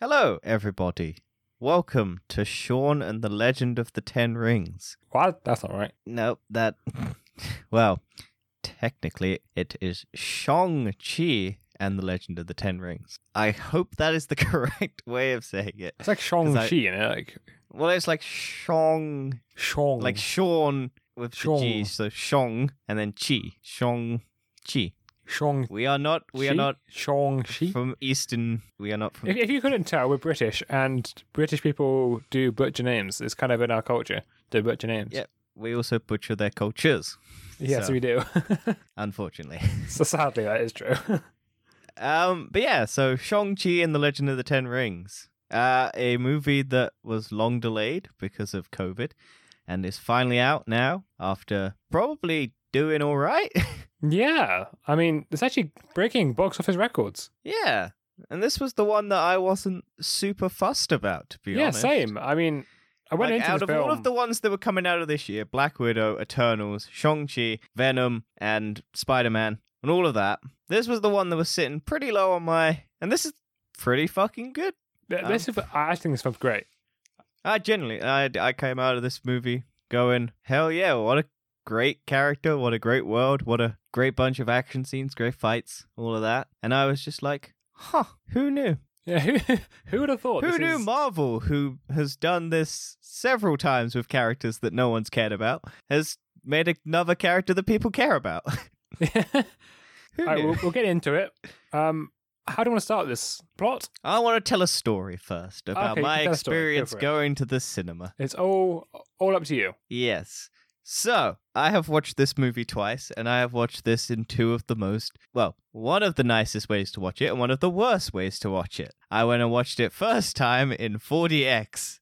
Hello, everybody. Welcome to Sean and the Legend of the Ten Rings. What? That's not right. No, that. Well, technically, it is Shang-Chi and the Legend of the Ten Rings. I hope that is the correct way of saying it. It's like Shang I- Chi, you know, like Well, it's like Shang, Shang. like Sean with the G, so Shang and then Chi. Shang-Chi. Shang. We are not. We are not Shang Chi. from Eastern. We are not from. If, if you couldn't tell, we're British, and British people do butcher names. It's kind of in our culture to butcher names. Yeah. We also butcher their cultures, Yes, So- we do. unfortunately. so sadly, that is true. Um, but yeah, so Shang-Chi and the Legend of the Ten Rings. Uh, a movie that was long delayed because of COVID and is finally out now after probably doing all right. yeah, I mean, it's actually breaking box office records. yeah. And this was the one that I wasn't super fussed about, to be yeah, honest. Yeah, same. I mean, I went Like, into out of film. all of the ones that were coming out of this year, Black Widow, Eternals, Shang-Chi, Venom, and Spider-Man, and all of that, this was the one that was sitting pretty low on my... And this is pretty fucking good. Th- this is, I think this film's great. I genuinely, I, I came out of this movie going, hell yeah, what a great character, what a great world, what a great bunch of action scenes, great fights, all of that. And I was just like, huh, who knew? Yeah, who, who would have thought? who knew is- Marvel, who has done this several times with characters that no one's cared about, has made another character that people care about? who right, we'll, we'll get into it. Um, how do you want to start this plot? I want to tell a story first about Okay, my story. Go experience going to the cinema. It's all all up to you. Yes. So, I have watched this movie twice, and I have watched this in two of the most, well, one of the nicest ways to watch it, and one of the worst ways to watch it. I went and watched it first time in 4DX,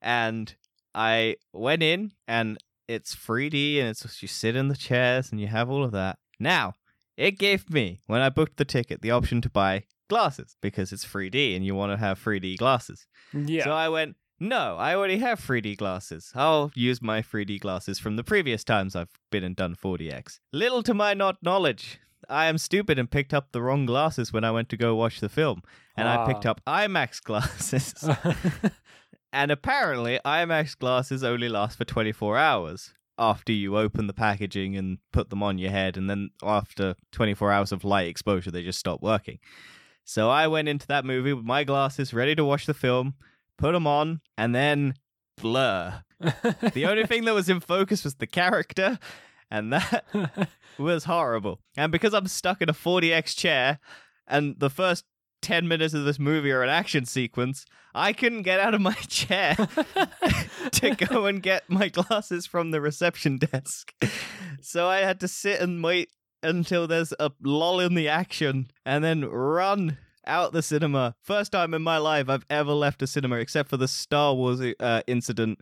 and I went in, and it's 3D, and it's you sit in the chairs, and you have all of that. Now, it gave me, when I booked the ticket, the option to buy glasses, because it's 3D, and you want to have 3D glasses. Yeah. So I went, no, I already have 3D glasses. I'll use my 3D glasses from the previous times I've been and done 4DX. Little to my not knowledge, I am stupid and picked up the wrong glasses when I went to go watch the film. And I picked Ah. up IMAX glasses. and apparently, IMAX glasses only last for 24 hours after you open the packaging and put them on your head. And then after 24 hours of light exposure, they just stop working. So I went into that movie with my glasses ready to watch the film, put them on, and then blur. The only thing that was in focus was the character, and that was horrible. And because I'm stuck in a 4DX chair, and the first 10 minutes of this movie are an action sequence, I couldn't get out of my chair to go and get my glasses from the reception desk. So I had to sit and wait until there's a lull in the action and then run out the cinema. First time in my life I've ever left a cinema except for the Star Wars uh, incident,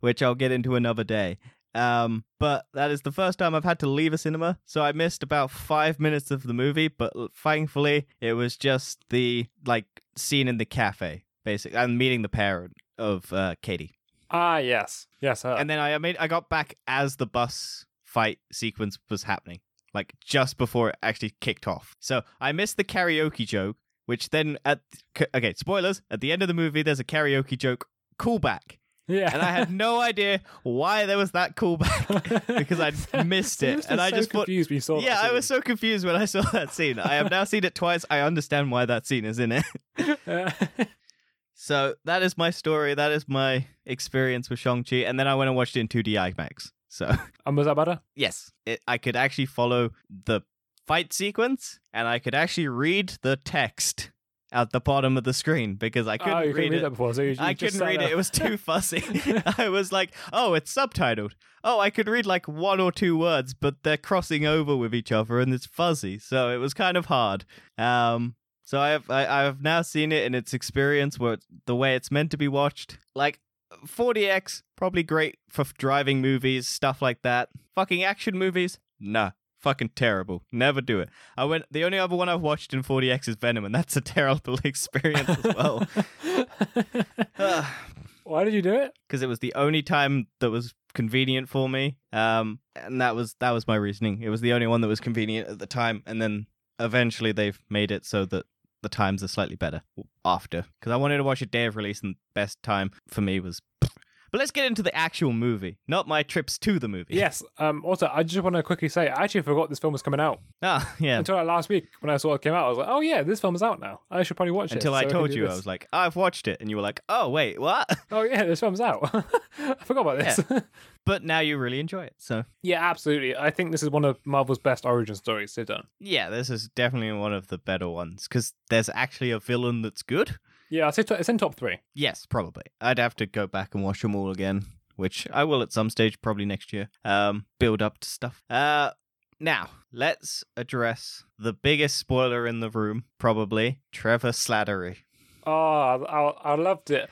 which I'll get into another day. Um, but that is the first time I've had to leave a cinema, so I missed about five minutes of the movie. But thankfully, it was just the like scene in the cafe, basically, and meeting the parent of uh, Katy. ah, yes, yes. Uh, And then I made I got back as the bus fight sequence was happening, like just before it actually kicked off. So I missed the karaoke joke, which then at okay spoilers at the end of the movie there's a karaoke joke callback, yeah. and I had no idea why there was that callback because I'd missed it, and I so just thought. confused when you saw Yeah, I was so confused when I saw that scene. I have now seen it twice. I understand why that scene is in it. so. So that is my story. That is my experience with Shang-Chi. And then I went and watched it in 2D IMAX. So, and was that better? yes, it, I could actually follow the fight sequence and I could actually read the text at the bottom of the screen because I couldn't oh, you read couldn't read it. before, so you, you I couldn't read there. it. It was too fussy. I was like, oh, it's subtitled. Oh, I could read like one or two words, but they're crossing over with each other and it's fuzzy. So it was kind of hard. Um, so I have I, I have now seen it in its experience where the way it's meant to be watched. Like 4DX, probably great for driving movies, stuff like that. Fucking action movies, nah. Fucking terrible. Never do it. I went. The only other one I've watched in 4DX is Venom, and that's a terrible experience as well. Why did you do it? because it was the only time that was convenient for me. Um, and that was that was my reasoning. It was the only one that was convenient at the time, and then eventually they've made it so that the times are slightly better after because I wanted to watch a day of release, and the best time for me was. But let's get into the actual movie, not my trips to the movie. Yes. Um. Also, I just want to quickly say, I actually forgot this film was coming out Ah, yeah. until like, last week when I saw it came out. I was like, oh yeah, this film is out now. I should probably watch Until it. Until I so told do you, I was like, I've watched it, and you were like, Oh wait, what? oh yeah, this film's out. I forgot about this. but now you really enjoy it, so yeah, absolutely. I think this is one of Marvel's best origin stories they've done. yeah, this is definitely one of the better ones because there's actually a villain that's good. Yeah, I'd say it's in top three. Yes, probably. I'd have to go back and watch them all again, which I will at some stage, probably next year. Um, build up to stuff. Uh, now let's address the biggest spoiler in the room, probably Trevor Slattery. Oh, I, I loved it.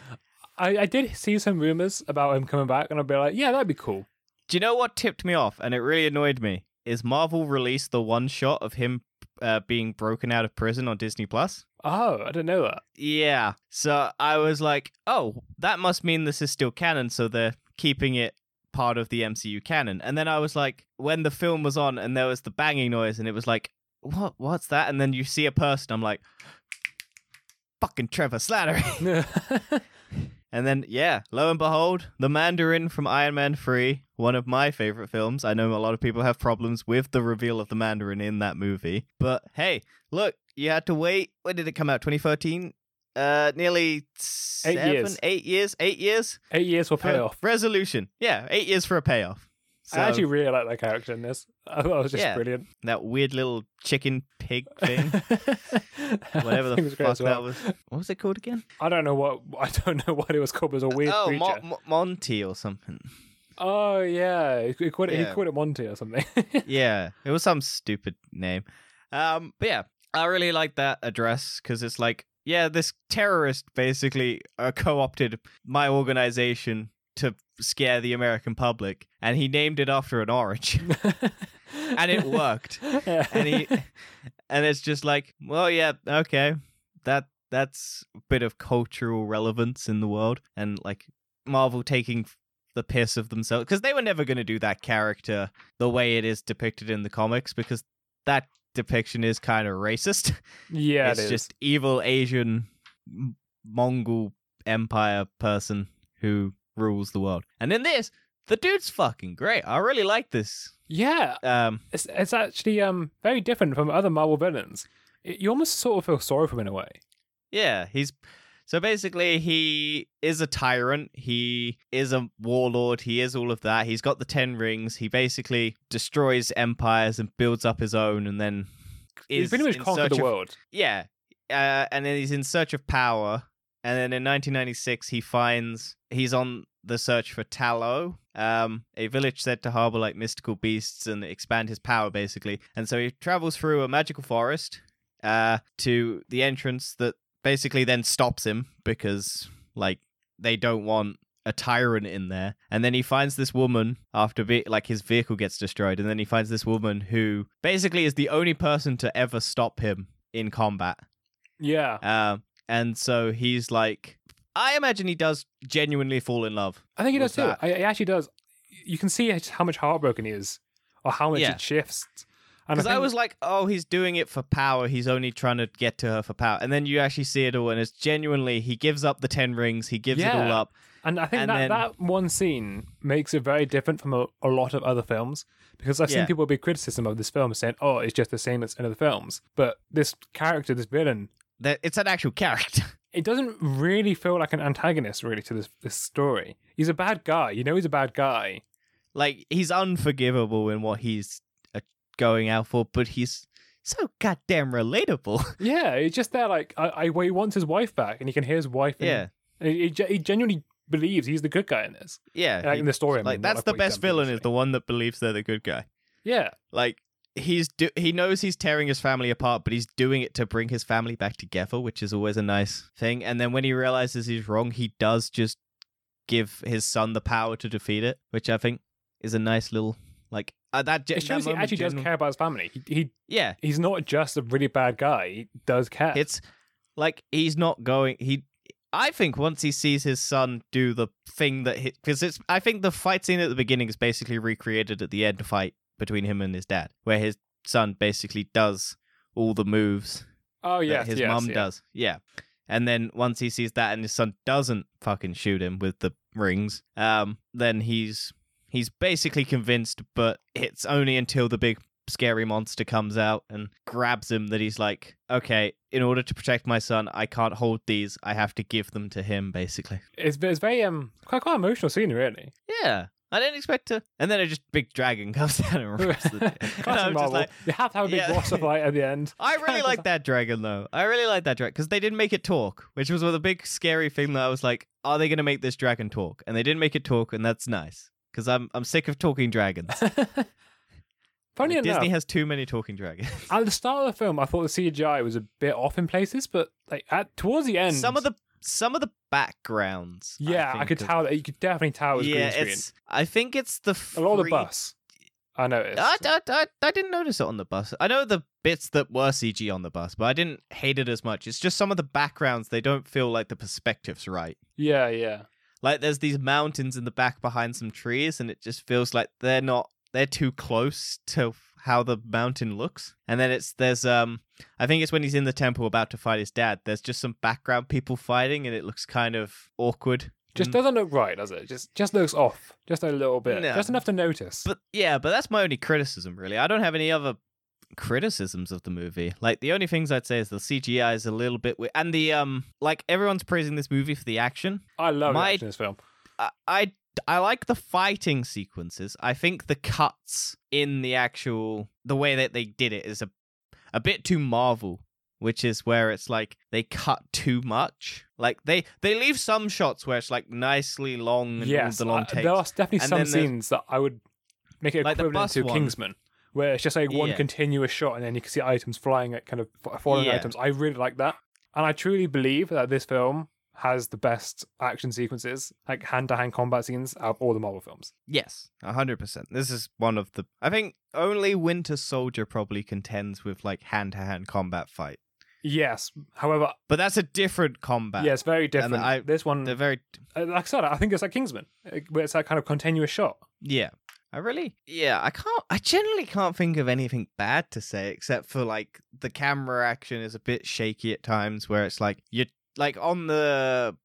I, I did see some rumors about him coming back, and I'd be like, yeah, that'd be cool. Do you know what tipped me off, and it really annoyed me? Is Marvel released the one shot of him uh, being broken out of prison on Disney Plus? Oh, I didn't know that. Yeah. So I was like, oh, that must mean this is still canon, so they're keeping it part of the MCU canon. And then I was like, when the film was on and there was the banging noise and it was like, what what's that? And then you see a person, I'm like, fucking Trevor Slattery. and then yeah, lo and behold, the Mandarin from Iron Man 3, one of my favorite films. I know a lot of people have problems with the reveal of the Mandarin in that movie. But hey, look, you had to wait. When did it come out? 2013? Uh, nearly seven, years. eight years, eight years Eight years for payoff. resolution. Yeah, eight years for a payoff. So, I actually really like that character in this. I thought it was just Yeah. brilliant. that weird little chicken pig thing, whatever I think it the was fuck as well. that was. What was it called again? I don't know what I don't know what it was called. It was a weird oh, creature. Mo- Mo- Monty or something. oh yeah, he, called it he called it Monty or something. yeah, it was some stupid name. Um, but yeah, I really like that address because it's like, yeah, this terrorist basically uh, co-opted my organization to scare the American public, and he named it after an orange, and it worked. and he, and it's just like, well, yeah, okay, that that's a bit of cultural relevance in the world, and like Marvel taking the piss of themselves because they were never going to do that character the way it is depicted in the comics because that depiction is kind of racist. yeah, it's it is. just evil Asian Mongol empire person who rules the world. And in this, the dude's fucking great. I really like this. yeah. Um, It's it's actually um very different from other Marvel villains. It, you almost sort of feel sorry for him in a way. Yeah, he's so basically he is a tyrant. He is a warlord. He is all of that. He's got the ten rings. He basically destroys empires and builds up his own, and then He's pretty much conquered the of- world. Yeah, uh, and then he's in search of power. And then in 1996, he finds he's on the search for Ta Lo, um, a village said to harbor like mystical beasts and expand his power, basically. And so he travels through a magical forest uh, to the entrance that basically then stops him because, like, they don't want a tyrant in there. And then he finds this woman after, ve- like, his vehicle gets destroyed. And then he finds this woman who basically is the only person to ever stop him in combat. Yeah, Um, and so he's like, I imagine he does genuinely fall in love. I think he does with too. I, he actually does. You can see how much heartbroken he is, or how much Yeah. it shifts. And Because I, think- was like, oh, he's doing it for power. He's only trying to get to her for power. And then you actually see it all, and it's genuinely, he gives up the 10 rings, he gives it all Yeah. up. And I think And that, then- that one scene makes it very different from a, a lot of other films. Because I've Yeah. seen people be criticism of this film saying, oh, it's just the same as in other films. But this character, this villain, That It's an actual character. it doesn't really feel like an antagonist, really, to this, this story. He's a bad guy. You know he's a bad guy. like, he's unforgivable in what he's uh, going out for, but he's so goddamn relatable. Yeah, he's just there like, I, I, he wants his wife back, and he can hear his wife. in- yeah. and He, he, he genuinely believes he's the good guy in this. Yeah. Like he- in the story, I like, mean, not that's like the best villain, is the one that believes they're the good guy. Yeah, like he's do- he knows he's tearing his family apart but he's doing it to bring his family back together which is always a nice thing and then when he realizes he's wrong he does just give his son the power to defeat it which i think is a nice little like uh, that, it that shows he moment actually does genuine- care about his family. He, he yeah he's not just a really bad guy. He does care. it's like he's not going he I think once he sees his son do the thing that because it's I think the fight scene at the beginning is basically recreated at the end fight between him and his dad, where his son basically does all the moves Oh yes, his yes, yeah. does. Yeah. And then once he sees that and his son doesn't fucking shoot him with the rings, um, then he's he's basically convinced, but it's only until the big scary monster comes out and grabs him that he's like, Okay, in order to protect my son, I can't hold these. I have to give them to him, basically. It's it's very um quite quite emotional scene really. Yeah. I didn't expect to and then a just big dragon comes down and rips the Classic Marvel. like you have to have a big Yeah. boss fight at the end. I really like that dragon though. I really like that dragon because they didn't make it talk, which was the big scary thing that I was like, are they going to make this dragon talk? And they didn't make it talk, and that's nice because I'm I'm sick of talking dragons. Funny Like, enough, Disney has too many talking dragons. at the start of the film, I thought the CGI was a bit off in places, but like at towards the end, some of the some of the backgrounds. yeah, I, think, could are- tell that you could definitely tell it was Yeah, green screen. it's. I think it's the A lot of the bus, I noticed. I, I, I, I didn't notice it on the bus. I know the bits that were CG on the bus, but I didn't hate it as much. It's just some of the backgrounds, they don't feel like the perspective's right. yeah, yeah. Like there's these mountains in the back behind some trees, and it just feels like they're not they're too close to how the mountain looks. And then it's there's um I think it's when he's in the temple about to fight his dad. There's just some background people fighting, and it looks kind of awkward. Just Mm. doesn't look right, does it? Just just looks off, just a little bit, No. just enough to notice. But yeah, but that's my only criticism, really. I don't have any other criticisms of the movie. Like the only things I'd say is the CGI is a little bit weird, and the um, like everyone's praising this movie for the action. I love my- action in this film. I, I I like the fighting sequences. I think the cuts in the actual the way that they did it is a a bit too Marvel, which is where it's like they cut too much. Like they they leave some shots where it's like nicely long and Yes, the long I- takes. there are definitely And some scenes that I would make it Like equivalent to one. Kingsman, where it's just like one Yeah. continuous shot, and then you can see items flying at kind of falling Yeah. items. I really like that, and I truly believe that this film has the best action sequences, like hand-to-hand combat scenes out of all the Marvel films. Yes, a hundred percent. This is one of the. I think only Winter Soldier probably contends with like hand to hand combat fight, Yes, however, but that's a different combat. yeah, it's very different. I- this one, they're very. uh, like I said, I think it's like Kingsman, uh, where it's that kind of continuous shot. Yeah, I really. Yeah, I can't. I generally can't think of anything bad to say except for like the camera action is a bit shaky at times, where it's like you like on the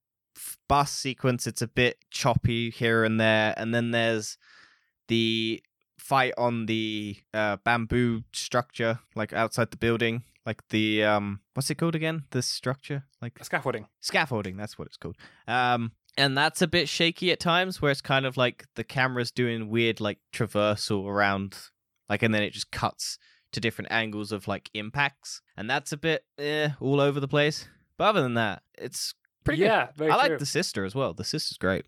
bus sequence, it's a bit choppy here and there, and then there's the fight on the uh, bamboo structure, like outside the building, like the um, what's it called again? The structure, like Scaffolding. scaffolding. That's what it's called. Um, and that's a bit shaky at times, where it's kind of like the camera's doing weird like traversal around, like, and then it just cuts to different angles of like impacts, and that's a bit eh, all over the place. But other than that, it's pretty good. yeah, very I true. like the sister as well. The sister's great.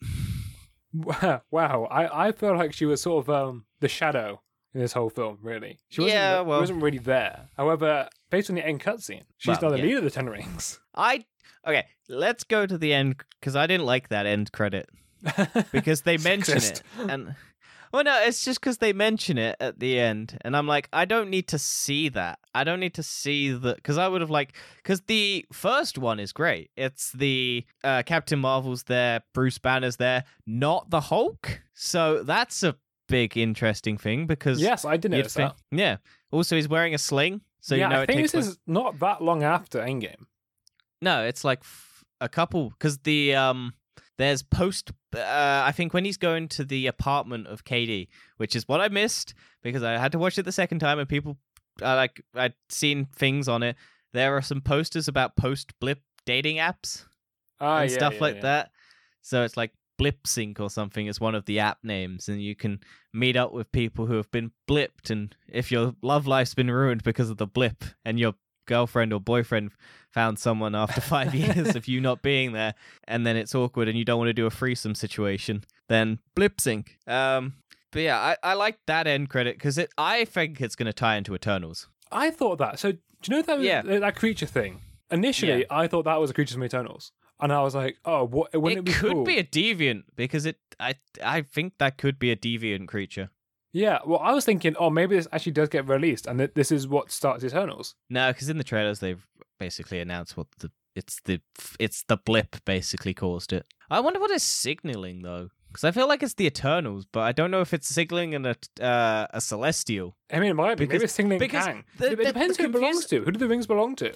Wow, I, I feel like she was sort of um the shadow in this whole film, really. She wasn't, Yeah, well- wasn't really there. However, based on the end cutscene, she's Well, now the yeah. leader of the Ten Rings. I okay. Let's go to the end because I didn't like that end credit because they mention it and. Well, no, it's just because they mention it at the end, and I'm like, I don't need to see that. I don't need to see that because I would have like because the first one is great. It's the uh, Captain Marvel's there, Bruce Banner's there, not the Hulk. So that's a big interesting thing because yes, I did notice think- that. yeah. Also, he's wearing a sling, so yeah, you know I it think this place- is not that long after Endgame. No, it's like f- a couple because the um there's post uh I think when he's going to the apartment of Katy, which is what I missed because I had to watch it the second time and people uh, like I'd seen things on it. There are some posters about post blip dating apps Ah, and yeah, stuff yeah, like yeah. that. So it's like Blip Sync or something is one of the app names, and you can meet up with people who have been blipped. And if your love life's been ruined because of the blip, and your girlfriend or boyfriend found someone after five years of you not being there, and then it's awkward, and you don't want to do a threesome situation, then Blip Sync. Um, but yeah, I, I like that end credit because it. I think it's going to tie into Eternals. I thought that. So, do you know that Yeah. that creature thing? Initially, I thought that was a creature from Eternals, and I was like, "Oh, what? Wouldn't it, it be could cool?" be a deviant because it. I I think that could be a deviant creature. Yeah. Well, I was thinking, oh, maybe this actually does get released, and that this is what starts Eternals. No, because in the trailers they've basically announced what the it's the it's the blip basically caused it. I wonder what it's signaling though, because I feel like it's the Eternals, but I don't know if it's signaling an, uh, a celestial. I mean, it might be. Because- maybe it's signaling because Kang. the- it the- depends the who it belongs to. Who do the rings belong to?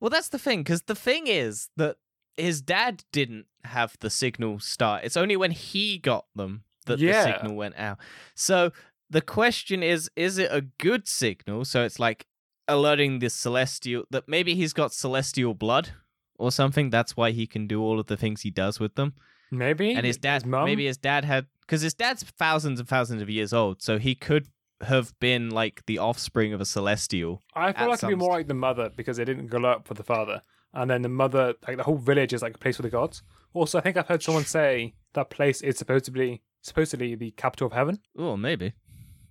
Well, that's the thing, because the thing is that his dad didn't have the signal start. It's only when he got them that Yeah. the signal went out. So the question is is it a good signal? So it's like alerting the celestial that maybe he's got celestial blood or something. That's why he can do all of the things he does with them. Maybe. And his dad, mum? maybe his dad had, because his dad's thousands and thousands of years old. So he could have been like the offspring of a celestial. I feel like it'd be more like the mother because they didn't go up for the father, and then the mother, like the whole village, is like a place for the gods. Also, I think I've heard someone say that place is supposedly supposedly the capital of heaven, Oh, maybe.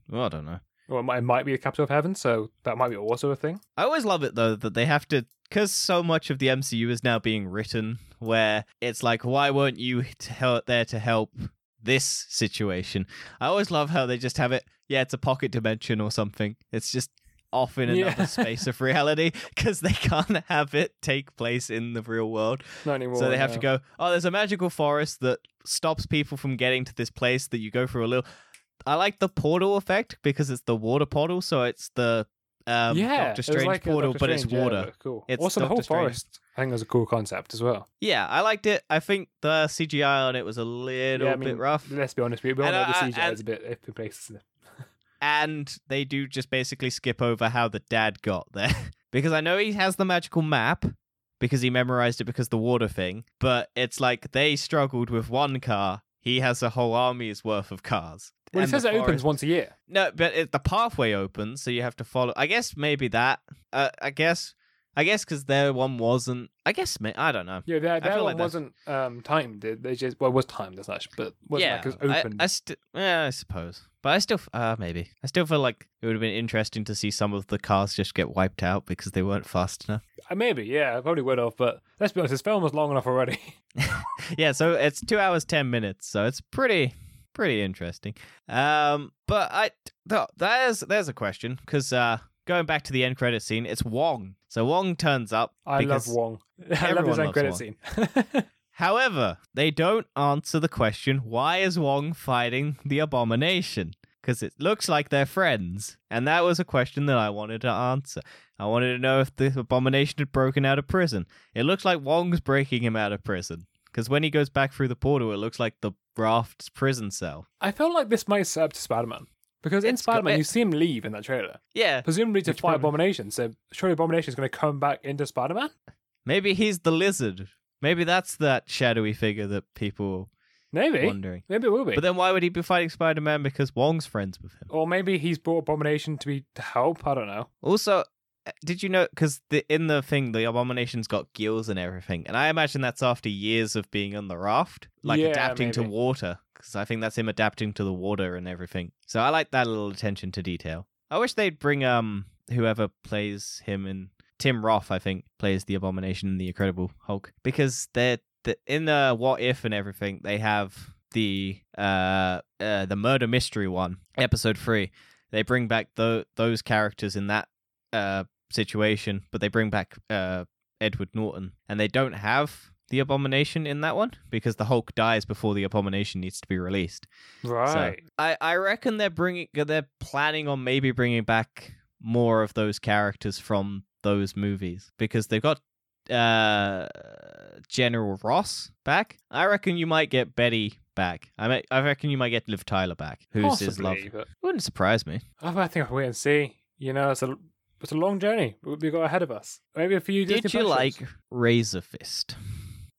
Well, I don't know. or it might, it might be the capital of heaven. So that might be also a thing. I always love it though that they have to because so much of the MCU is now being written where it's like, why weren't you there to help this situation? I always love how they just have it. Yeah, it's a pocket dimension or something. It's just off in another Yeah. space of reality because they can't have it take place in the real world. Not anymore. so they have to go. Oh, there's a magical forest that stops people from getting to this place that you go through a little. I like the portal effect because it's the water portal, so it's the um, yeah, Doctor Strange like a portal, Doctor but it's Strange, yeah, water. but cool. It's also, the whole Strange. forest. I think was a cool concept as well. Yeah, I liked it. I think the CGI on it was a little yeah, I bit rough, Let's be honest, we all know the CGI is a bit if in places. And they do just basically skip over how the dad got there because I know he has the magical map because he memorized it because the water thing, but it's like they struggled with one car. He has a whole army's worth of cars. Well, it says it opens once a year. No, but it, the pathway opens, so you have to follow. I guess maybe that. Uh, I guess. I guess because their one wasn't. I guess. I don't know. Yeah, that, that feel one like wasn't um, timed. They just well, it was timed as such, but wasn't yeah, like was I- open. I, st- yeah, I suppose. But I still, uh, maybe. I still feel like it would have been interesting to see some of the cars just get wiped out because they weren't fast enough. Uh, maybe, yeah, I probably would have. But let's be honest, this film was long enough already. yeah, so it's two hours ten minutes, so it's pretty, pretty interesting. Um, but I, th- there's there's a question because uh, going back to the end credit scene, it's Wong. So Wong turns up. I love Wong. I love his end credit Wong. scene. However, they don't answer the question why is Wong fighting the abomination? Because it looks like they're friends. And that was a question that I wanted to answer. I wanted to know if the abomination had broken out of prison. It looks like Wong's breaking him out of prison. Because when he goes back through the portal, it looks like the Raft's prison cell. I felt like this might serve to Spider Man. Because in Spider Man, you see him leave in that trailer, Yeah, presumably to Which fight prob- Abomination. So surely Abomination is going to come back into Spider Man. maybe he's the lizard. Maybe that's that shadowy figure that people Maybe, were wondering. maybe it will be. But then why would he be fighting Spider Man? Because Wong's friends with him. or maybe he's brought Abomination to be to help. I don't know. Also, did you know? Because the, in the thing, the abomination's got gills and everything, and I imagine that's after years of being on the raft, like Yeah, adapting to water. Because I think that's him adapting to the water and everything. So I like that little attention to detail. I wish they'd bring um whoever plays him in Tim Roth, I think, plays the abomination in the Incredible Hulk because they're the, in the What If and everything. They have the uh, uh the murder mystery one, episode three. They bring back tho- those characters in that uh situation, but they bring back uh Edward Norton, and they don't have the abomination in that one because the Hulk dies before the abomination needs to be released. Right. So I I reckon they're bringing they're planning on maybe bringing back more of those characters from those movies because they've got uh General Ross back. I reckon you might get Betty back. I mean, I reckon you might get Liv Tyler back, who's his love. But Wouldn't surprise me. oh, I think I'll wait and see. You know, it's a it's a long journey we got ahead of us. Maybe a few. Did Disney you like. Razor Fist?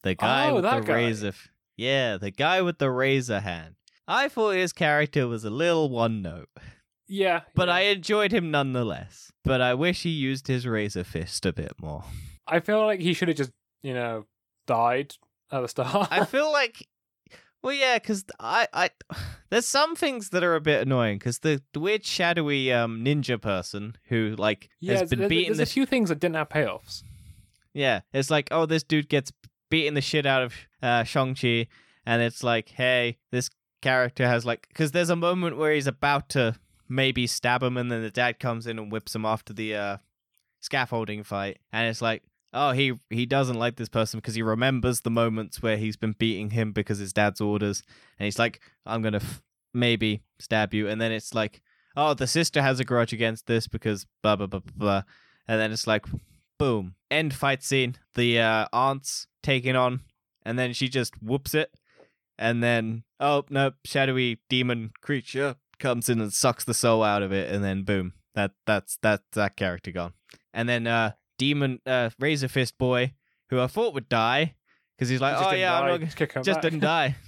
The guy Oh, with the guy. razor. f- Yeah, the guy with the razor hand. I thought his character was a little one note, Yeah, but yeah. I enjoyed him nonetheless. But I wish he used his razor fist a bit more. I feel like he should have just you know died at the start. I feel like, well, yeah, because I, I, there's some things that are a bit annoying because the, the weird shadowy um ninja person who like yeah, has been there's, beating there's the a few things that didn't have payoffs. Yeah, it's like, oh, this dude gets beating the shit out of uh, Shang-Chi, and it's like, hey, this character has like, because there's a moment where he's about to maybe stab him, and then the dad comes in and whips him after the uh, scaffolding fight, and it's like, oh, he he doesn't like this person because he remembers the moments where he's been beating him because his dad's orders, and he's like, I'm gonna f- maybe stab you, and then it's like, oh, the sister has a grudge against this because blah blah blah blah, blah. and then it's like, boom, end fight scene. The uh, aunt's taking on, and then she just whoops it, and then oh no, shadowy demon creature comes in and sucks the soul out of it, and then boom, that that's that that character gone. And then uh, demon uh, razor fist boy, who I thought would die, because he's like, Just oh didn't yeah, I'm not just just didn't die.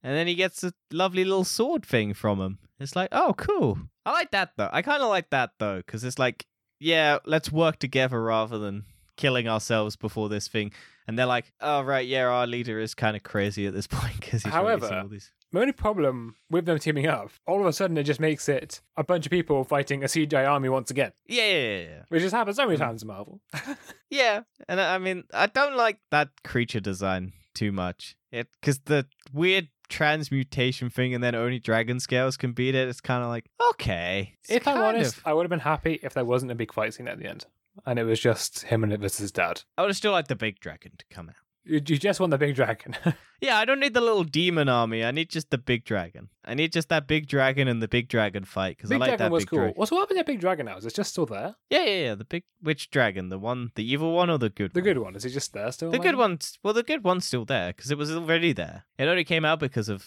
And then he gets a lovely little sword thing from him. It's like, oh, cool. I like that though. I kind of like that though, because it's like, yeah, let's work together rather than killing ourselves before this thing. And they're like, oh right, yeah, our leader is kind of crazy at this point because he's However- all these. My only problem with them teaming up, all of a sudden it just makes it a bunch of people fighting a CGI army once again, Yeah, yeah, yeah, which has happened so many Mm. times in Marvel. Yeah, and I I mean, I don't like that creature design too much. It because the weird transmutation thing, and then only dragon scales can beat it. It's kind of like okay. It's if I'm honest, of- I would have been happy if there wasn't a big fight scene at the end, and it was just him and it versus his dad. I would have still liked the big dragon to come out. You, just want the big dragon. Yeah, I don't need the little demon army. I need just the big dragon. I need just that big dragon and the big dragon fight because I big like dragon that was big cool. dragon. What's what happened to Big Dragon now? Is it just still there? Yeah, yeah, yeah. The big which dragon? The one, the evil one, or the good? One? The one? good one is he just there still? The good maybe? one's well, the good one's still there because it was already there. It only came out because of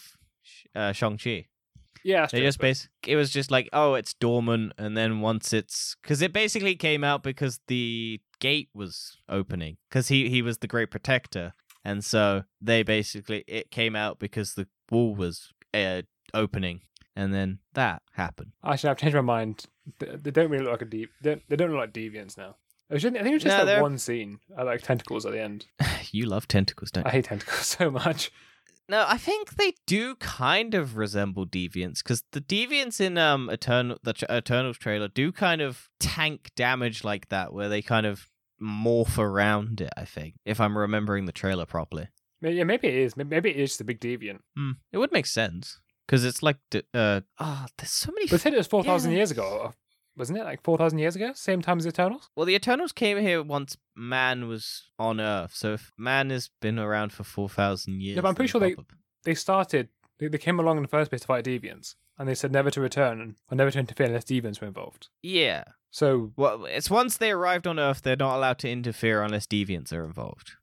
uh, Shang Chi. Yeah, They true, just bas- it was just like, oh, it's dormant, and then once it's because it basically came out because the gate was opening because he he was the great protector, and so they basically it came out because the wall was uh, opening, and then that happened. Actually, I've changed my mind. They, they don't really look like a deep. They, don't- they don't look like deviants now. Just, I think it was just No, that they're- one scene. I like tentacles at the end. you love tentacles, don't you? I hate tentacles so much. No, I think they do kind of resemble deviants because the deviants in um Eternal the Eternals trailer do kind of tank damage like that, where they kind of morph around it. I think if I'm remembering the trailer properly, Maybe, yeah, maybe it is. Maybe- it is the big deviant. Hmm, it would make sense because it's like uh oh, there's so many. But f- said it was four thousand Yeah. years ago, wasn't it? Like four thousand years ago, same time as the Eternals. well, the Eternals came here once man was on Earth, so if man has been around for four thousand years, but I'm pretty sure they- They started. They, they came along in the first place to fight deviants, and they said never to return and or never to interfere unless deviants were involved. yeah. So Well, it's once they arrived on Earth, they're not allowed to interfere unless deviants are involved.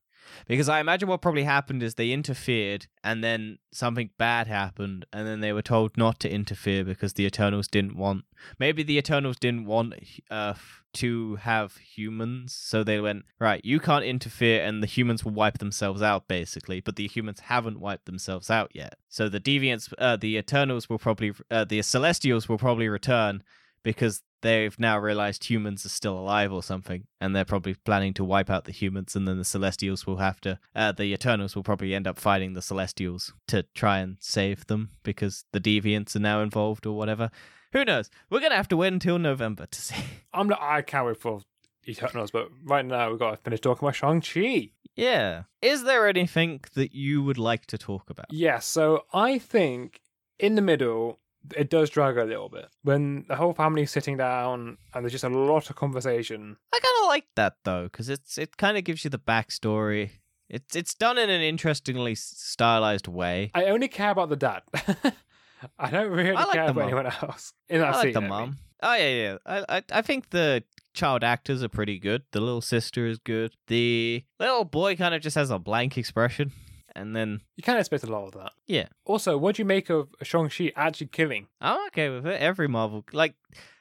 Because I imagine what probably happened is they interfered, and then something bad happened, and then they were told not to interfere because the Eternals didn't want. Maybe the Eternals didn't want Earth to have humans, so they went right. You can't interfere, and the humans will wipe themselves out, basically. But the humans haven't wiped themselves out yet, so the deviants, uh, the Eternals will probably, uh, the Celestials will probably return because they've now realized humans are still alive or something, and they're probably planning to wipe out the humans, and then the Celestials will have to, uh, the Eternals will probably end up fighting the Celestials to try and save them because the Deviants are now involved or whatever. Who knows? We're gonna have to wait until November to see. I'm not. I can't wait for Eternals, but right now we've got to finish talking about Shang Chi. Yeah. Is there anything that you would like to talk about? Yes, so I think in the middle it does drag a little bit when the whole family's sitting down and there's just a lot of conversation. I kind of like that though, because it's it kind of gives you the backstory. It's it's done in an interestingly stylized way. I only care about the dad. I don't really I like care about mom. anyone else in that I like scene. the I mean. mom. Oh yeah, yeah. I, I I think the child actors are pretty good. The little sister is good. The little boy kind of just has a blank expression, and then You can't expect a lot of that. Yeah. Also, what do you make of Shang Chi actually killing? I'm okay with it. Every Marvel like.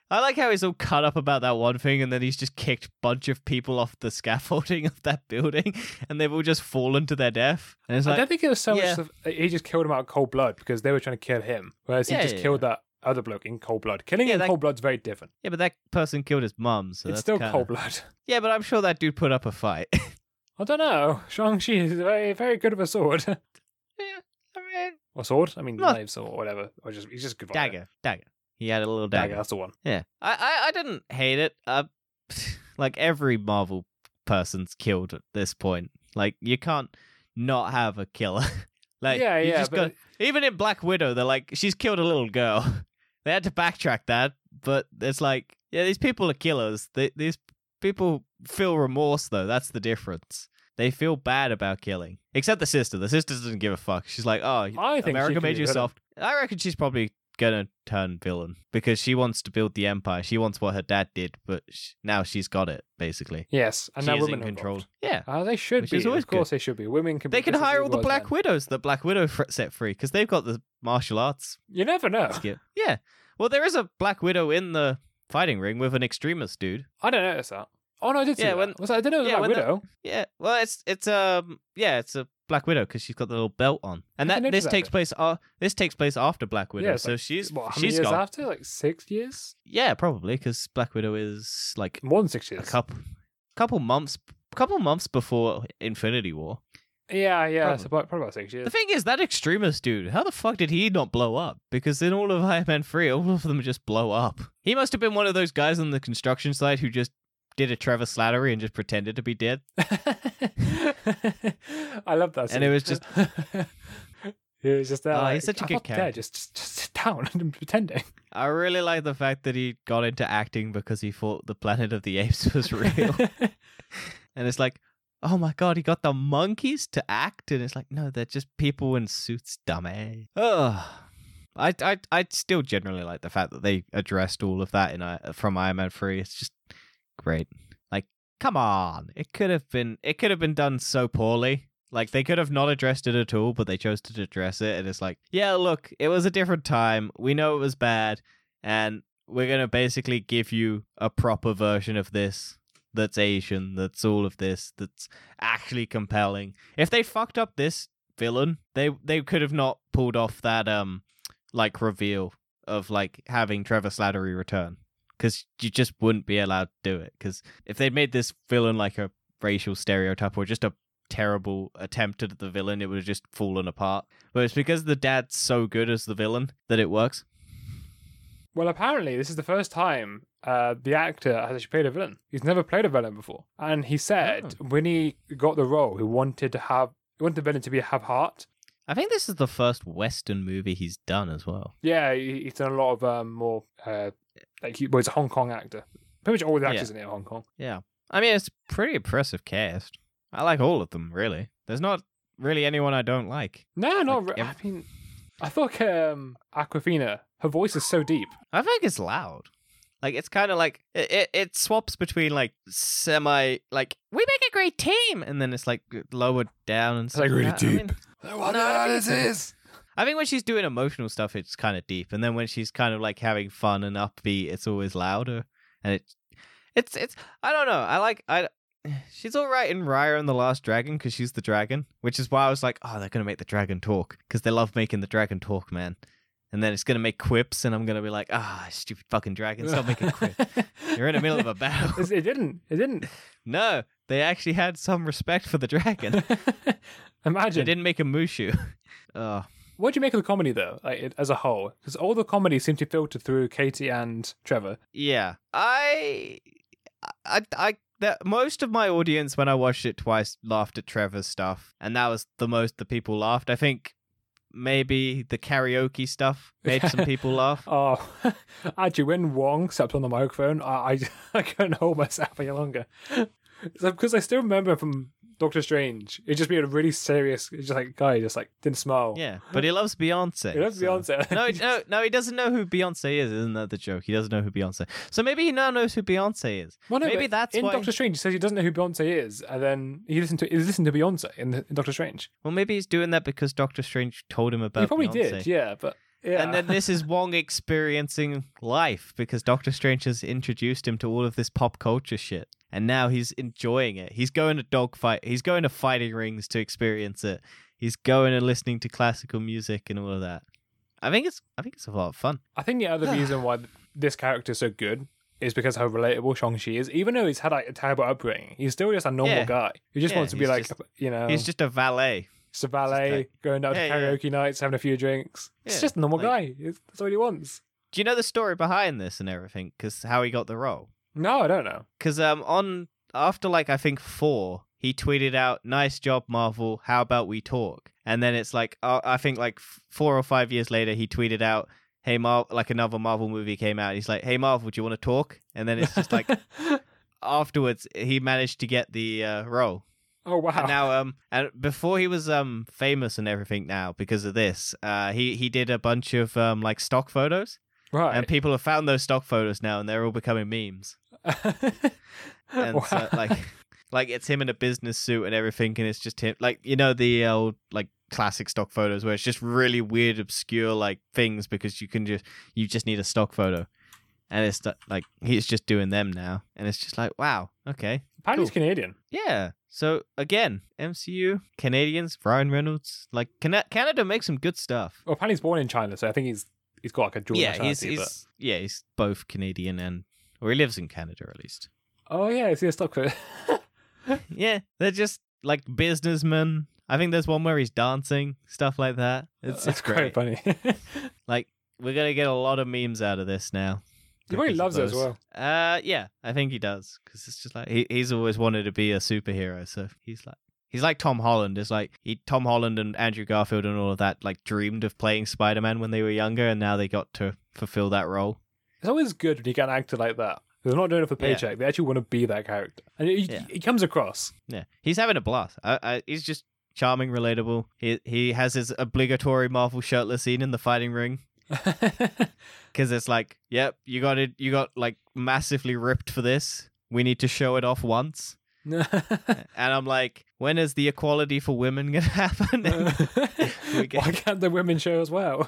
I like how he's all cut up about that one thing, and then he's just kicked a bunch of people off the scaffolding of that building, and they've all just fallen to their death. And it's I like, don't think it was so yeah. much of, uh, he just killed him out of cold blood because they were trying to kill him, whereas Yeah, he just yeah, killed that other bloke in cold blood. Killing Yeah, in that- cold blood's very different. yeah, but that person killed his mum, so it's that's still kinda- cold blood. Yeah, but I'm sure that dude put up a fight. I don't know. Shang Chi is very, very good with a sword. yeah, I mean, or sword? I mean, knives or whatever. Or just he's just good. dagger, dagger. He had a little Dagger. dagger. That's the one. Yeah, I, I, I didn't hate it. Uh, like every Marvel person's killed at this point. Like you can't not have a killer. like yeah, yeah. just But got- even in Black Widow, they're like she's killed a little girl. they had to backtrack that, but it's like yeah, these people are killers. They, these people feel remorse though. That's the difference. They feel bad about killing. Except the sister. The sister doesn't give a fuck. She's like, oh, I think America made be you soft. I reckon she's probably gonna turn villain because she wants to build the empire. She wants what her dad did, but sh- now she's got it basically. Yes, and she now women control. Yeah. Uh, they should Which be. of course, good. they should be. Women can. They can hire all the Black men. Widows that Black Widow fr- set free because they've got the martial arts You never know. skip. Yeah. Well, there is a Black Widow in the fighting ring with an extremist dude. I don't notice that. Oh no, I did see Yeah, that. when- Was that, I didn't know it was yeah, Black when the- Widow. Yeah. Well, it's it's um yeah, it's a Black Widow because she's got the little belt on, and I that this that takes bit. place. Uh, this takes place after Black Widow, Yeah, so like- she's What? How many she's years got after? Like six years? yeah, probably because Black Widow is like More than six years. a couple couple months couple months before Infinity War. Yeah, yeah. Probably. So probably about six The thing is, that extremist dude, how the fuck did he not blow up? Because in all of Iron Man 3, all of them just blow up. He must have been one of those guys on the construction site who just did a Trevor Slattery and just pretended to be dead. I love that. And it was just- he was just there. Oh, like, he's such a good there, character." Just, just, just sit down and pretending. I really like the fact that he got into acting because he thought the Planet of the Apes was real. and it's like, oh my god, he got the monkeys to act? And it's like, no, they're just people in suits, dummy. Ugh. I, I, I still generally like the fact that they addressed all of that in uh, from Iron Man 3. It's just great. Like, come on. It could have been it could have been done so poorly. Like they could have not addressed it at all, but they chose to address it and it's like, yeah, look, it was a different time. We know it was bad and we're to basically give you a proper version of this that's Asian, that's all of this, that's actually compelling. If they fucked up this villain, they they could have not pulled off that um like reveal of like having Trevor Slattery return because you just wouldn't be allowed to do it. Because if they'd made this villain like a racial stereotype or just a terrible attempt at the villain, it would have just fallen apart. But it's because the dad's so good as the villain that it works. Well, apparently, this is the first time uh, the actor has actually played a villain. He's never played a villain before, and he said Oh. when he got the role, he wanted to have he wanted the villain to be a have heart. I think this is the first Western movie he's done as well. Yeah, he, he's done a lot of um, more uh, like he, well, he's a Hong Kong actor. Pretty much all the Yeah. actors in it are Hong Kong. Yeah. I mean, it's a pretty impressive cast. I like all of them, really. There's not really anyone I don't like. No, not. Like, re- ev- I mean, I thought um, Awkwafina. Her voice is so deep. I think it's loud. Like it's kind of like it, it, it swaps between like semi like we make a great team, and then it's like lowered down and stuff like really that. I mean, deep. what No, I think I think when she's doing emotional stuff, it's kind of deep, and then when she's kind of like having fun and upbeat, it's always louder, and it, it's it's I don't know. I like I. She's all right in Raya and the Last Dragon because she's the dragon, which is why I was like, oh, they're gonna make the dragon talk because they love making the dragon talk, man. And then it's gonna make quips, and I'm gonna be like, ah, stupid fucking dragon, stop making quips. You're in the middle of a battle. it didn't. It didn't. no, they actually had some respect for the dragon. Imagine. They didn't make a mushu. Oh, What do you make of the comedy though, like it, as a whole? Because all the comedy seems to filter through Katy and Trevor. Yeah, I, I, I. That most of my audience, when I watched it twice, laughed at Trevor's stuff, and that was the most the people laughed. I think maybe the karaoke stuff made some people laugh. Oh, actually, when Wong stepped on the microphone, I I, I couldn't hold myself any longer. Because I still remember from Doctor Strange, it just being a really serious, just like guy, just like didn't smile. Yeah, but he loves Beyonce. he loves so- Beyonce. no, no, no, he doesn't know who Beyonce is. Isn't that the joke? He doesn't know who Beyonce. So maybe he now knows who Beyonce is. Well, no, maybe that's in why. Doctor Strange. He says he doesn't know who Beyonce is, and then he listened to he listened to Beyonce in, the, in Doctor Strange. Well, maybe he's doing that because Doctor Strange told him about. he probably Beyonce. did, yeah, but yeah. And then this is Wong experiencing life because Doctor Strange has introduced him to all of this pop culture shit. And now he's enjoying it. He's going to dogfight. He's going to fighting rings to experience it. He's going and listening to classical music and all of that. I think it's I think it's a lot of fun. I think the other reason why this character is so good is because how relatable Shang-Chi is. Even though he's had like a terrible upbringing, he's still just a normal Yeah. guy He just Yeah, wants to be like, just- you know, He's just a valet. just a valet, like- going out Yeah, to yeah. Uh, karaoke nights, having a few drinks. It's just a normal like- guy. It's- That's all he wants. Do you know the story behind this and everything? Because how he got the role? No, I don't know. Because um on after like I think four, he tweeted out, "Nice job, Marvel. How about we talk?" And then it's like uh, I think like four or five years later, he tweeted out, "Hey Mar," like another Marvel movie came out. He's like, "Hey Marvel, do you want to talk?" And then it's just like afterwards, he managed to get the uh, role. Oh wow. And now, um, and before he was um famous and everything, now because of this, uh, he he did a bunch of um like stock photos, right. and people have found those stock photos now, and they're all becoming memes. And Wow. so, like, like it's him in a business suit and everything, and it's just him, like you know the uh, old like classic stock photos where it's just really weird, obscure like things because you can just you just need a stock photo, and it's like he's just doing them now, and it's just like wow, okay, Apparently cool. Canadian. yeah. So again, MCU Canadians, Ryan Reynolds, like Cana- Canada makes some good stuff. Well, apparently he's born in China, so I think he's he's got like a dual yeah, he's, he's yeah he's both Canadian and or he lives in Canada at least. Oh yeah, is he a stock photo? Yeah, they're just like businessmen. I think there's one where he's dancing, stuff like that. It's it's quite great. funny. Like we're gonna get a lot of memes out of this now. he of loves it as well. Uh, yeah, I think he does because it's just like he, he's always wanted to be a superhero, so he's like he's like Tom Holland. It's like he Tom Holland and Andrew Garfield and all of that like dreamed of playing Spider Man when they were younger, and now they got to fulfill that role. It's always good when you get an actor like that. They're not doing it for paycheck. They actually want to be that character, and he, Yeah. comes across. Yeah, he's having a blast. I, I, he's just charming, relatable. He he has his obligatory Marvel shirtless scene in the fighting ring. because it's like, yep, you got it. You got like massively ripped for this. We need to show it off once. And I'm like, when is the equality for women gonna happen? We get- Why can't the women show as well?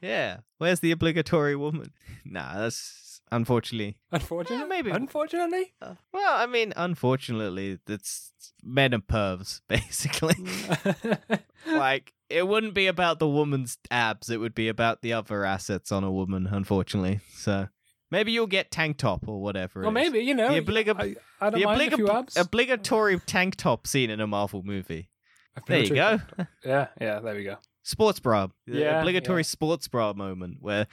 Yeah, where's the obligatory woman? Nah, that's unfortunately. Unfortunately, maybe. Unfortunately, uh, well, I mean, unfortunately, it's men and pervs basically. like, it wouldn't be about the woman's abs; it would be about the other assets on a woman. Unfortunately, so maybe you'll get tank top or whatever. or maybe you know, The obliga- I, I don't the mind a few obliga- abs. obligatory tank top scene in a Marvel movie. There you go. Yeah, yeah, there we go. Sports bra. The Yeah, obligatory yeah. sports bra moment where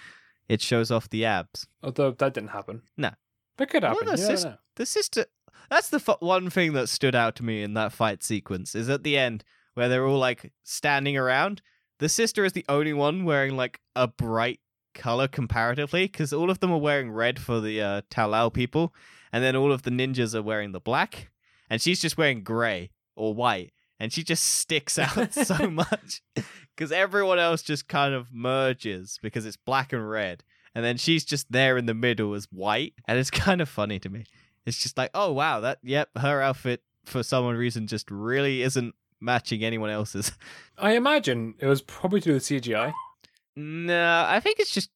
it shows off the abs. Although that didn't happen. No. but could Well, happen. the you never sys- know. The sister. That's the fu- one thing that stood out to me in that fight sequence is at the end where they're all like standing around. The sister is the only one wearing like a bright color comparatively because all of them are wearing red for the uh, Ta Lo people, and then all of the ninjas are wearing the black, and she's just wearing gray or white, and she just sticks out so much because everyone else just kind of merges because it's black and red, and then she's just there in the middle as white, and it's kind of funny to me. It's just like, oh wow, that yep, her outfit for some reason just really isn't matching anyone else's. I imagine it was probably to do with CGI. No, I think it's just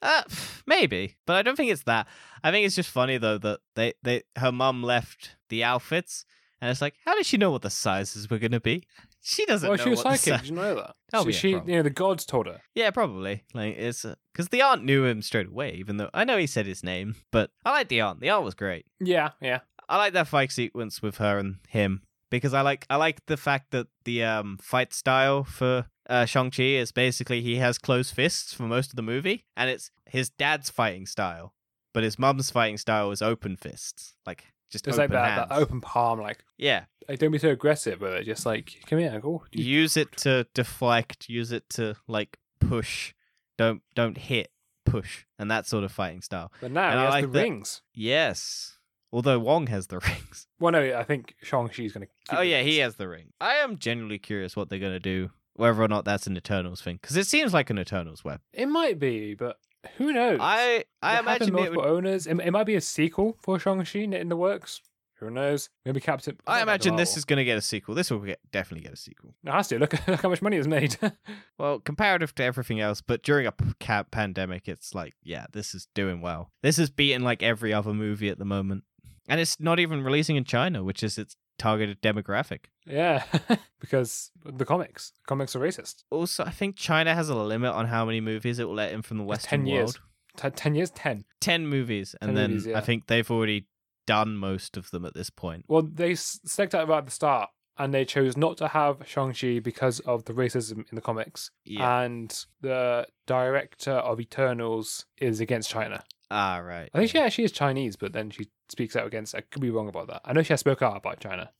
uh, maybe, but I don't think it's that. I think it's just funny though that they they her mum left the outfits, and it's like, how does she know what the sizes were gonna be? She doesn't Well, know she was what the psychic. si- Did you know that? Oh, so yeah, she, probably. you know, the gods told her. Yeah, probably. Like it's because the aunt knew him straight away, even though I know he said his name. But I like the aunt. The aunt was great. Yeah, yeah. I like that fight sequence with her and him because I like I like the fact that the um fight style for uh, Shang Chi is basically he has closed fists for most of the movie, and it's his dad's fighting style, but his mum's fighting style is open fists, like just It's open like that, hands. that open palm, like, Yeah, like, don't be so aggressive with it. Just like, come here, oh, go. use it to deflect, use it to like push. Don't don't hit, push, and that sort of fighting style. But now And he I has like the that- rings. Yes, although Wong has the rings. Well, no, I think Shang-Chi's going to Oh yeah, he has the ring. I am genuinely curious what they're gonna do, whether or not that's an Eternals thing, because it seems like an Eternals web. It might be, but who knows? I I imagine it multiple would. owners. It, it might be a sequel for Shang-Chi in the works. Who knows? Maybe Captain. I imagine this is gonna get a sequel. This will get, definitely get a sequel. It has to. Look, look how much money it's made. Well, comparative to everything else, but during a p- pandemic, it's like, yeah, this is doing well. This is beating like every other movie at the moment, and it's not even releasing in China, which is its targeted demographic. yeah, because the comics, comics are racist. Also, I think China has a limit on how many movies it will let in from the Western 10 years. world. T- ten years, ten. 10 movies, and 10 then movies, yeah. I think they've already done most of them at this point. Well, they s- select out at the start, and they chose not to have Shang-Chi because of the racism in the comics. Yeah. And the director of Eternals is against China. ah, right. I think she actually is Chinese, but then she speaks out against. I could be wrong about that. I know she has spoke out about China.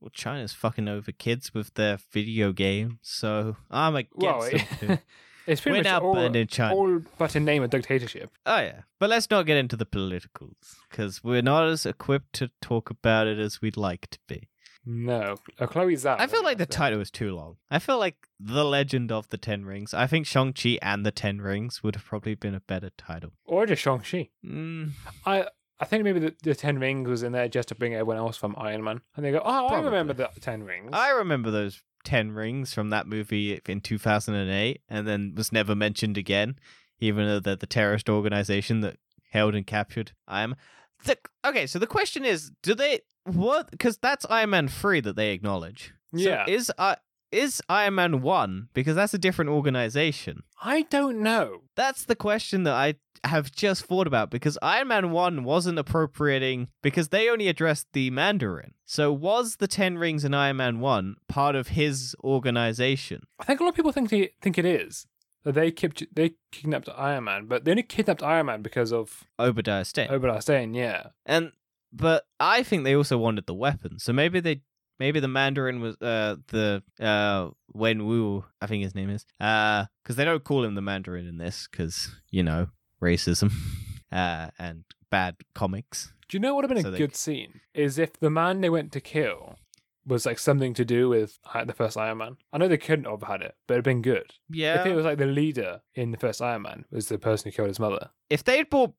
Well, China's fucking over kids with their video games, so I'm against Well, them it's pretty We're much all, China. all but in name a dictatorship. Oh yeah, but let's not get into the politicals because we're not as equipped to talk about it as we'd like to be. No, oh, Chloe Zhao. I feel like the title was too long. I feel like The Legend of the Ten Rings. I think Shang-Chi and the Ten Rings would have probably been a better title. or just Shang Chi. Mm, I I think maybe the, the Ten Rings was in there just to bring everyone else from Iron Man, and they go, "Oh, I remember the Ten Rings." I remember those Ten Rings from that movie in 2008 and then was never mentioned again, even though they're the terrorist organization that held and captured Iron Man. The, okay, so the question is, do they what? Because that's Iron Man three that they acknowledge. So Yeah. is uh, is Iron Man one because that's a different organization. I don't know. That's the question that I have just thought about because Iron Man 1 wasn't appropriating because they only addressed the Mandarin. So was the 10 rings in Iron Man 1 part of his organization? I think a lot of people think he, think it is that they kept they kidnapped Iron Man, but they only kidnapped Iron Man because of Obadiah Stane. Obadiah Stane. Yeah, and but I think they also wanted the weapon. So maybe they maybe the Mandarin was uh the uh Wen Wu, I think his name is. Uh cuz they don't call him the Mandarin in this cuz you know, racism uh and bad comics. Do you know what would have been So a they- good scene? Is if the man they went to kill was like something to do with uh, the first Iron Man. I know they couldn't have had it, but it'd been good. Yeah. If it was like the leader in the first Iron Man was the person who killed his mother. if they'd brought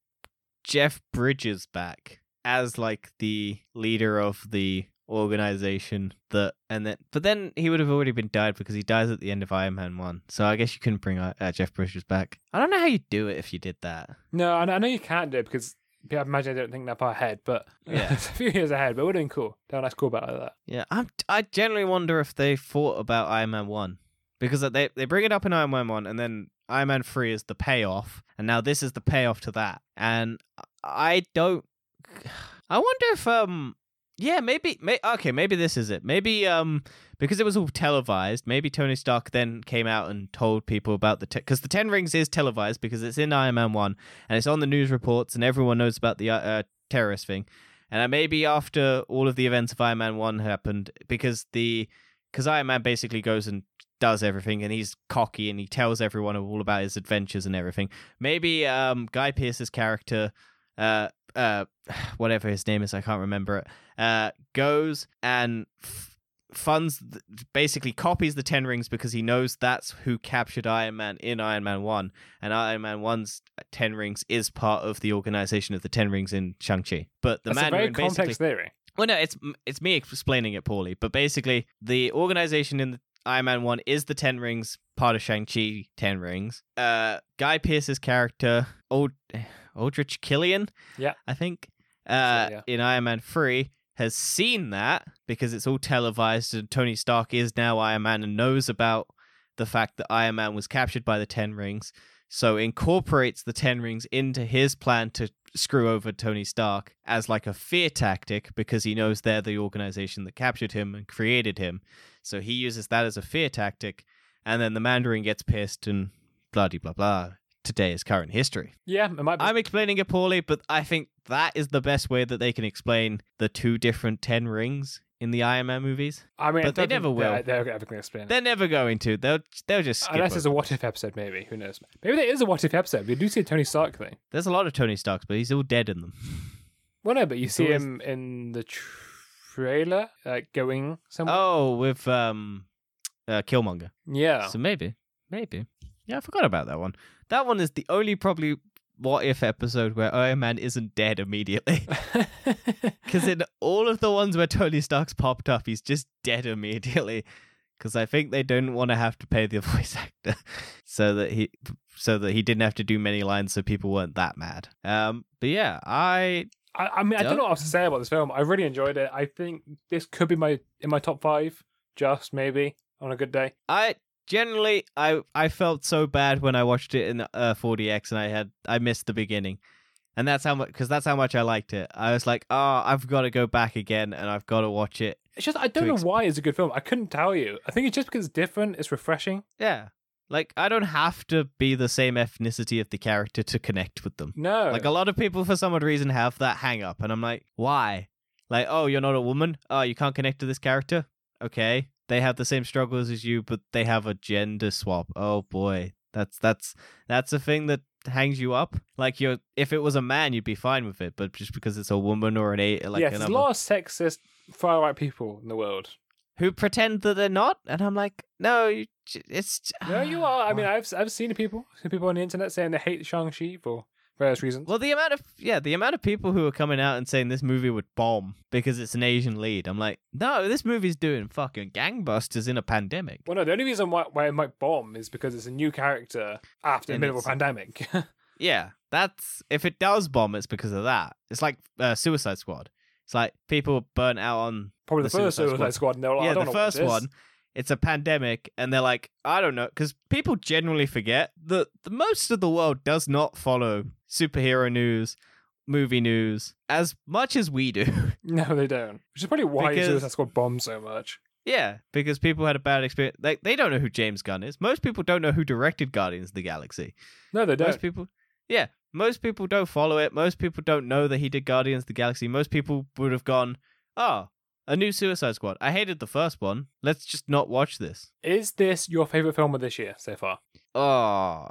Jeff Bridges back as like the leader of the organization that and then but then he would have already been died because he dies at the end of Iron Man 1 so I guess you couldn't bring uh, uh, Jeff Bridges back I don't know how you do it if you did that No, I I know you can't do it because I imagine I don't think that far ahead, but Yeah. it's a few years ahead. But it would have been cool. They have a nice callback like that. yeah I'm I generally wonder if they thought about Iron Man 1 because they they bring it up in Iron Man 1 and then Iron Man 3 is the payoff and now this is the payoff to that and I don't I wonder if um yeah maybe may, okay maybe this is it. Maybe um because it was all televised maybe Tony Stark then came out and told people about the because the Ten Rings is televised because it's in Iron Man 1 and it's on the news reports and everyone knows about the uh, uh, terrorist thing. And maybe after all of the events of Iron Man 1 happened because the because Iron Man basically goes and does everything and he's cocky and he tells everyone all about his adventures and everything. Maybe um Guy Pearce's character uh uh whatever his name is i can't remember it uh goes and f- funds th- basically copies the ten rings because he knows that's who captured iron man in iron man 1 and iron man 1's ten rings is part of the organization of the ten rings in shang-chi but the That's a very mandarin complex theory. well, no, it's it's me explaining it poorly, but basically, the organization in the Iron Man one is the Ten Rings, part of Shang Chi Ten Rings. Uh, Guy Pearce's character, Ald- Aldrich Killian, Yeah. I think, uh, yeah. in Iron Man three has seen that because it's all televised, and Tony Stark is now Iron Man and knows about the fact that Iron Man was captured by the Ten Rings. So incorporates the Ten Rings into his plan to screw over Tony Stark as like a fear tactic because he knows they're the organization that captured him and created him. So he uses that as a fear tactic, and then the Mandarin gets pissed and blah de blah blah. Today is current history. Yeah, it might be. I'm explaining it poorly, but I think that is the best way that they can explain the two different Ten Rings in the Iron Man movies. I mean, I they never will. They're, they're ever going to explain it. They're never going to. They'll they'll just skip. Unless over it's a what if episode, maybe. Who knows? Maybe there is a what if episode. We do see a Tony Stark thing. There's a lot of Tony Starks, but he's all dead in them. Well, no, but you It's see always- him in the trailer, like going somewhere. Oh, with um, uh, Killmonger. yeah. So maybe, maybe. Yeah, I forgot about that one. That one is the only probably what if episode where Iron Man isn't dead immediately. Because in all of the ones where Tony Stark's popped up, he's just dead immediately. Because I think they didn't want to have to pay the voice actor, so that he, so that he didn't have to do many lines, so people weren't that mad. Um, but yeah, I I, I mean, I don't Don't- know what else to say about this film. I really enjoyed it. I think this could be my in my top five, just maybe on a good day. I generally I I felt so bad when I watched it in uh, 4DX and I had I missed the beginning. And that's how much because that's how much I liked it. I was like, "Oh, I've got to go back again and I've got to watch it." It's just I don't know ex- why it's a good film. I couldn't tell you. I think it's just because it's different. It's refreshing. Yeah. Like I don't have to be the same ethnicity of the character to connect with them. No, Like a lot of people for some odd reason have that hang up and I'm like, "Why?" Like, "Oh, you're not a woman? Oh, you can't connect to this character?" Okay. They have the same struggles as you, but they have a gender swap. Oh boy. That's that's that's a thing that hangs you up. Like you're, if it was a man, you'd be fine with it, but just because it's a woman or an eight, like yeah, there's a lot of sexist far right people in the world. who pretend that they're not, and I'm like, no, you, it's no, you are. I mean, I've I've seen people, seen people on the internet saying they hate Shang Chi for various reasons. Well, the amount of yeah, the amount of people who are coming out and saying this movie would bomb because it's an Asian lead. I'm like, no, this movie's doing fucking gangbusters in a pandemic. Well, no, the only reason why, why it might bomb is because it's a new character after the middle of a pandemic. Yeah, that's if it does bomb, it's because of that. It's like uh, Suicide Squad. It's like people burn out on Probably the, The first Suicide Suicide Squad. Squad. and they were like, yeah I don't the know what first this is. one. It's a pandemic, and they're like, I don't know, because people generally forget that the most of the world does not follow superhero news, movie news as much as we do. No, they don't. Which is probably why Because- Suicide Squad bombed so much. Yeah, because people had a bad experience. Like they don't know who James Gunn is. Most people don't know who directed Guardians of the Galaxy. No, they don't. Most people, yeah, most people don't follow it. Most people don't know that he did Guardians of the Galaxy. Most people would have gone, "Oh, a new Suicide Squad. I hated the first one. Let's just not watch this." Is this your favorite film of this year so far? Oh,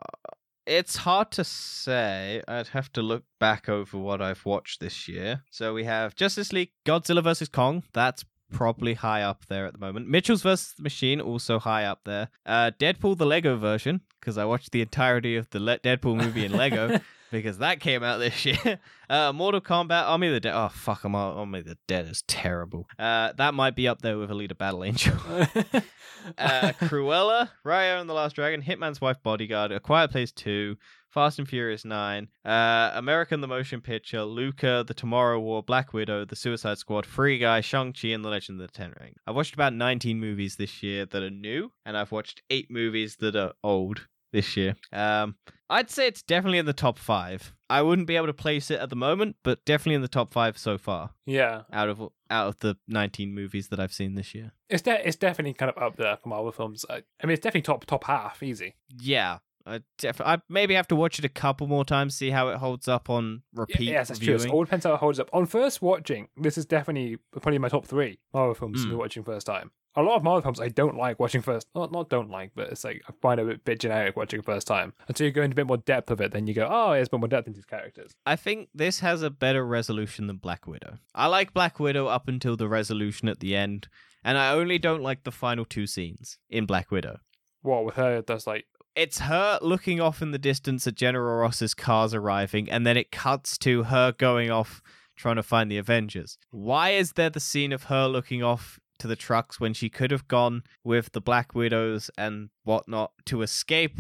it's hard to say. I'd have to look back over what I've watched this year. So we have Justice League, Godzilla vs Kong. That's probably high up there at the moment. Mitchell's vs Machine also high up there. Uh, Deadpool the Lego version because I watched the entirety of the Le- Deadpool movie in Lego because that came out this year. Uh, Mortal Kombat, Army of the Dead. Oh fuck, I'm Army of the Dead is terrible. Uh, that might be up there with Alita Battle Angel. uh, Cruella, Raya and the Last Dragon, Hitman's Wife Bodyguard, A Quiet Place 2, Fast and Furious 9, uh, America the Motion Picture, Luca, The Tomorrow War, Black Widow, The Suicide Squad, Free Guy, Shang-Chi, and The Legend of the Ten Ring. I've watched about 19 movies this year that are new, and I've watched 8 movies that are old this year. Um, I'd say it's definitely in the top 5. I wouldn't be able to place it at the moment, but definitely in the top 5 so far yeah, out of out of the 19 movies that I've seen this year. it's de- it's definitely kind of up there for Marvel films. I, I mean, it's definitely top top half, easy. Yeah, I, def- I maybe have to watch it a couple more times, see how it holds up on repeat yes, that's true. viewing. It all depends how it holds up. On first watching, this is definitely probably my top three Marvel films to be Mm. watching first time. A lot of Marvel films I don't like watching first. Not not don't like, but it's like I find it a bit, generic watching first time. Until you go into a bit more depth of it, then you go, oh, there's a bit more depth into these characters. I think this has a better resolution than Black Widow. I like Black Widow up until the resolution at the end, and I only don't like the final two scenes in Black Widow. What with her? That's like It's her looking off in the distance at General Ross's cars arriving, and then it cuts to her going off trying to find the Avengers. Why is there the scene of her looking off to the trucks when she could have gone with the Black Widows and whatnot to escape?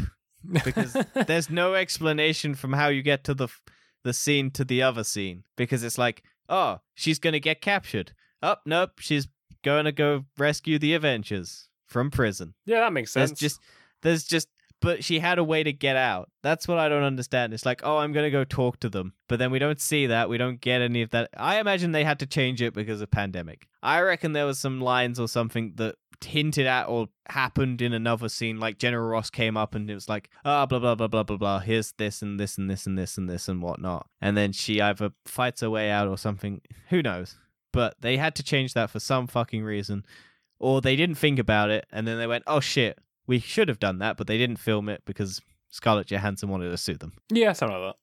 Because There's no explanation from how you get to the f- the scene to the other scene because it's like, oh, she's gonna get captured. Oh, nope, she's gonna go rescue the Avengers from prison. yeah, that makes sense. There's just there's just but she had a way to get out. That's what I don't understand. It's like, oh, I'm gonna go talk to them, but then we don't see that. We don't get any of that. I imagine they had to change it because of pandemic. I reckon there was some lines or something that hinted at or happened in another scene. Like General Ross came up and it was like, ah, blah blah blah blah blah blah. Here's this and this and this and this and this and whatnot. And then she either fights her way out or something. Who knows? But they had to change that for some fucking reason or they didn't think about it and then they went, "Oh shit, we should have done that," but they didn't film it because Scarlett Johansson wanted to sue them. yeah, something like that.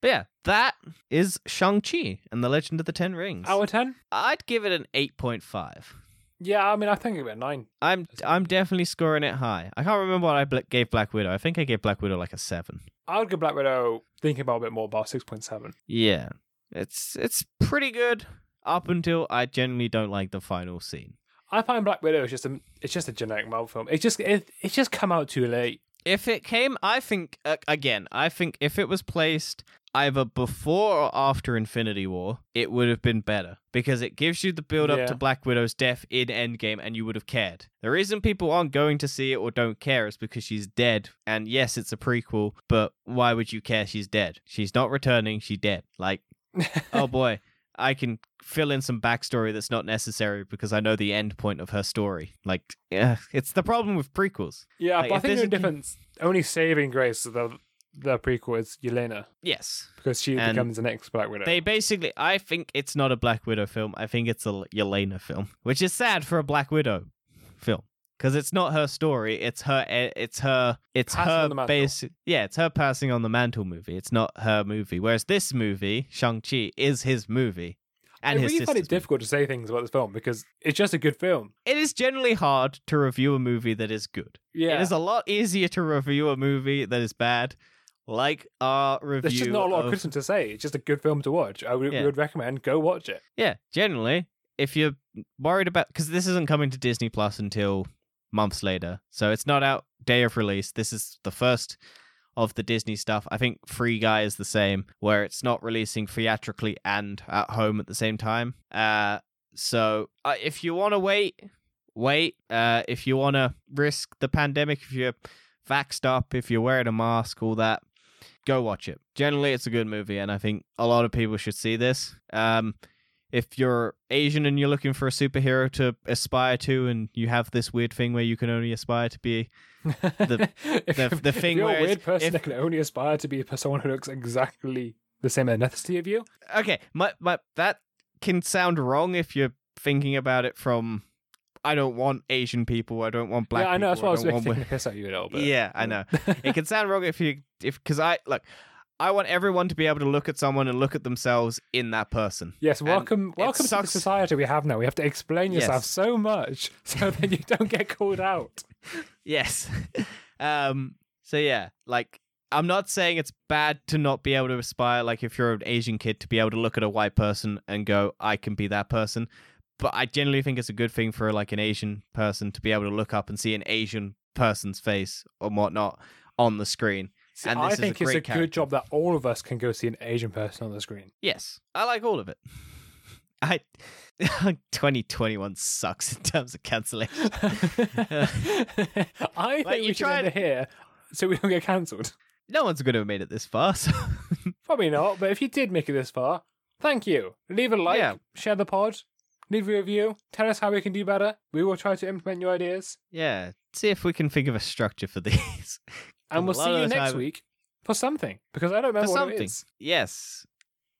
But yeah, that is Shang Chi and the Legend of the Ten Rings. Out of ten? I'd give it an eight point five. Yeah, I mean, I think it a nine. I'm I'm definitely scoring it high. I can't remember what I bl- gave Black Widow. I think I gave Black Widow like a seven. I would give Black Widow thinking about a bit more about six point seven. Yeah, it's it's pretty good up until I generally don't like the final scene. I find Black Widow is just a it's just a generic Marvel film. It just it, it's just come out too late. If it came, I think uh, again, I think if it was placed either before or after Infinity War, it would have been better because it gives you the build up Yeah. to Black Widow's death in Endgame and you would have cared. The reason people aren't going to see it or don't care is because she's dead. And yes, it's a prequel, but why would you care she's dead? She's not returning, she's dead. Like, oh boy, I can fill in some backstory that's not necessary because I know the end point of her story. Like, yeah, it's the problem with prequels. yeah, Like, but I think there's the a- difference only saving grace of the the prequel is Yelena Yes, because she And becomes the next Black Widow. They basically, I think it's not a Black Widow film. I think it's a Yelena film, which is sad for a Black Widow film. Because it's not her story. It's her. It's her. It's Passing her basic. Yeah, it's her passing on the mantle movie. It's not her movie. Whereas this movie, Shang Chi, is his movie, and I his really find it sister's movie. difficult to say things about this film because it's just a good film. It is generally hard to review a movie that is good. Yeah, It is a lot easier to review a movie that is bad, like our review. there's just not a lot of of criticism to say. It's just a good film to watch. I would, Yeah. we would recommend go watch it. Yeah, generally, if you're worried about because this isn't coming to Disney Plus until months later, so it's not out day of release. This is the first of the Disney stuff. I think Free Guy is the same, where it's not releasing theatrically and at home at the same time. Uh, so uh, if you want to wait, wait. Uh, if you want to risk the pandemic, if you're vaxxed up, if you're wearing a mask, all that, go watch it. Generally, it's a good movie, and I think a lot of people should see this. Um, if you're Asian and you're looking for a superhero to aspire to, and you have this weird thing where you can only aspire to be, The- if, the- the if you're where a weird person if- that can only aspire to be a person who looks exactly the same ethnicity of you. okay, my, my that can sound wrong if you're thinking about it from, I don't want Asian people, I don't want black. yeah, I know. That's why I was taking the piss of you a little bit. Yeah, I know. it can sound wrong if you if because I look. I want everyone to be able to look at someone and look at themselves in that person. Yes, welcome, it welcome to the society we have now. We have to explain yourself Yes. so much so that you don't get called out. Yes. um. So yeah, like I'm not saying it's bad to not be able to aspire. Like if you're an Asian kid to be able to look at a white person and go, I can be that person. But I generally think it's a good thing for like an Asian person to be able to look up and see an Asian person's face or whatnot on the screen. See, And I this is a think it's a great good job that all of us can go see an Asian person on the screen. Yes, I like all of it. I 2021 sucks in terms of cancellation. I think you we should end it here so we don't get cancelled. no one's going to have made it this far. So Probably not, but if you did make it this far, thank you. Leave a like, Yeah. share the pod, leave a review, tell us how we can do better. We will try to implement your ideas. yeah, see if we can think of a structure for these. And we'll see you next time- week for something. Because I don't remember For what it something. is. Yes,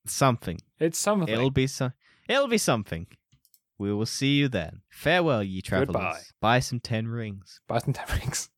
something. It's something. It'll be some. It'll be something. We will see you then. Farewell, ye travelers. Goodbye. Buy some ten rings. Buy some ten rings.